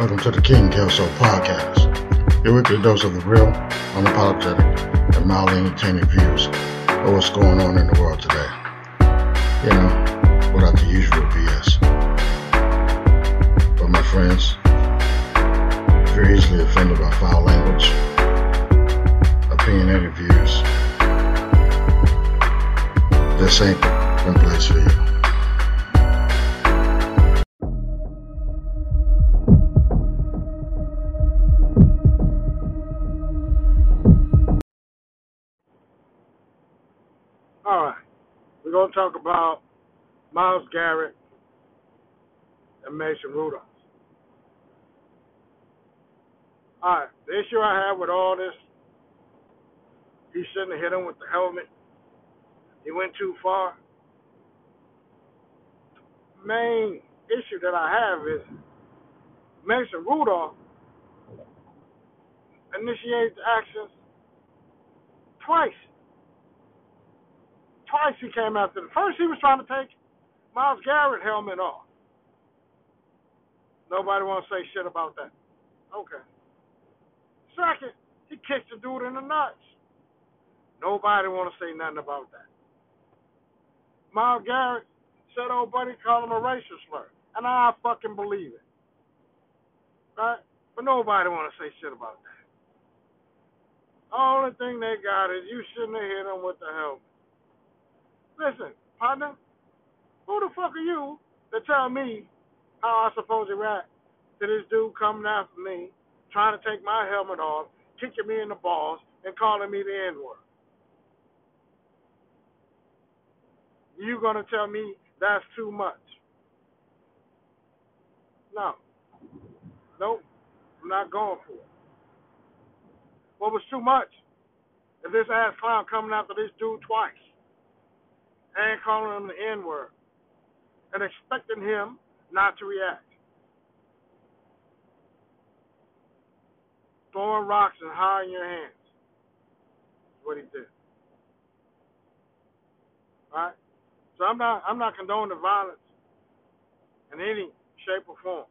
Welcome to the King Kelso Podcast, your weekly dose of the real, unapologetic, and mildly entertaining views of what's going on in the world today. You know, without the usual BS. But my friends, if you're easily offended by foul language, opinionated views, this ain't the place for you. We're going to talk about Myles Garrett and Mason Rudolph. All right. The issue I have with all this, he shouldn't have hit him with the helmet. He went too far. Main issue that I have is Mason Rudolph initiates the actions twice twice he came after the first he was trying to take Myles Garrett helmet off. Nobody want to say shit about that. Okay. Second, he kicked the dude in the nuts. Nobody want to say nothing about that. Myles Garrett said old buddy called him a racist slur. And I fucking believe it. Right? But nobody want to say shit about that. Only thing they got is you shouldn't have hit him with the helmet. Listen, partner, who the fuck are you to tell me how I supposed to react to this dude coming after me, trying to take my helmet off, kicking me in the balls, and calling me the N word? You gonna tell me that's too much? No. Nope. I'm not going for it. What was too much? If this ass clown coming after this dude twice and calling him the N word and expecting him not to react. Throwing rocks and hiding your hands. is what he did. Alright? So I'm not I'm not condoning the violence in any shape or form.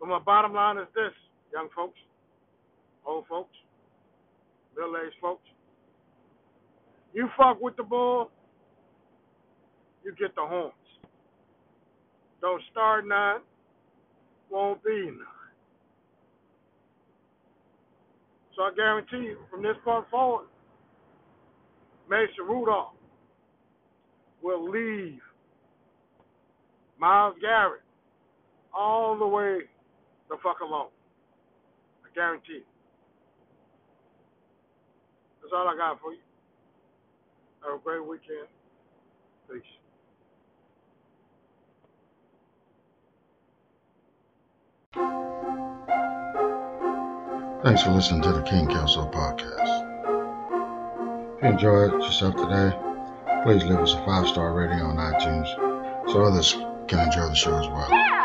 But my bottom line is this, You fuck with the bull, you get the horns. Don't start none, won't be none. So I guarantee you, from this point forward, Mason Rudolph will leave Myles Garrett all the way the fuck alone. I guarantee. That's all I got for you. Have a great weekend. Peace. Thanks for listening to the King Kelso Podcast. If you enjoyed yourself today, please leave us a five star rating on iTunes so others can enjoy the show as well.